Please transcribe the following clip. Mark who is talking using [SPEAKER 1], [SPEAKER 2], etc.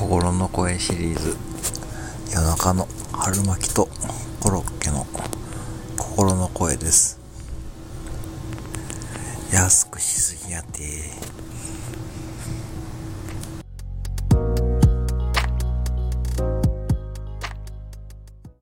[SPEAKER 1] 心の声シリーズ。夜中の春巻きとコロッケの心の声です。安くしすぎやて。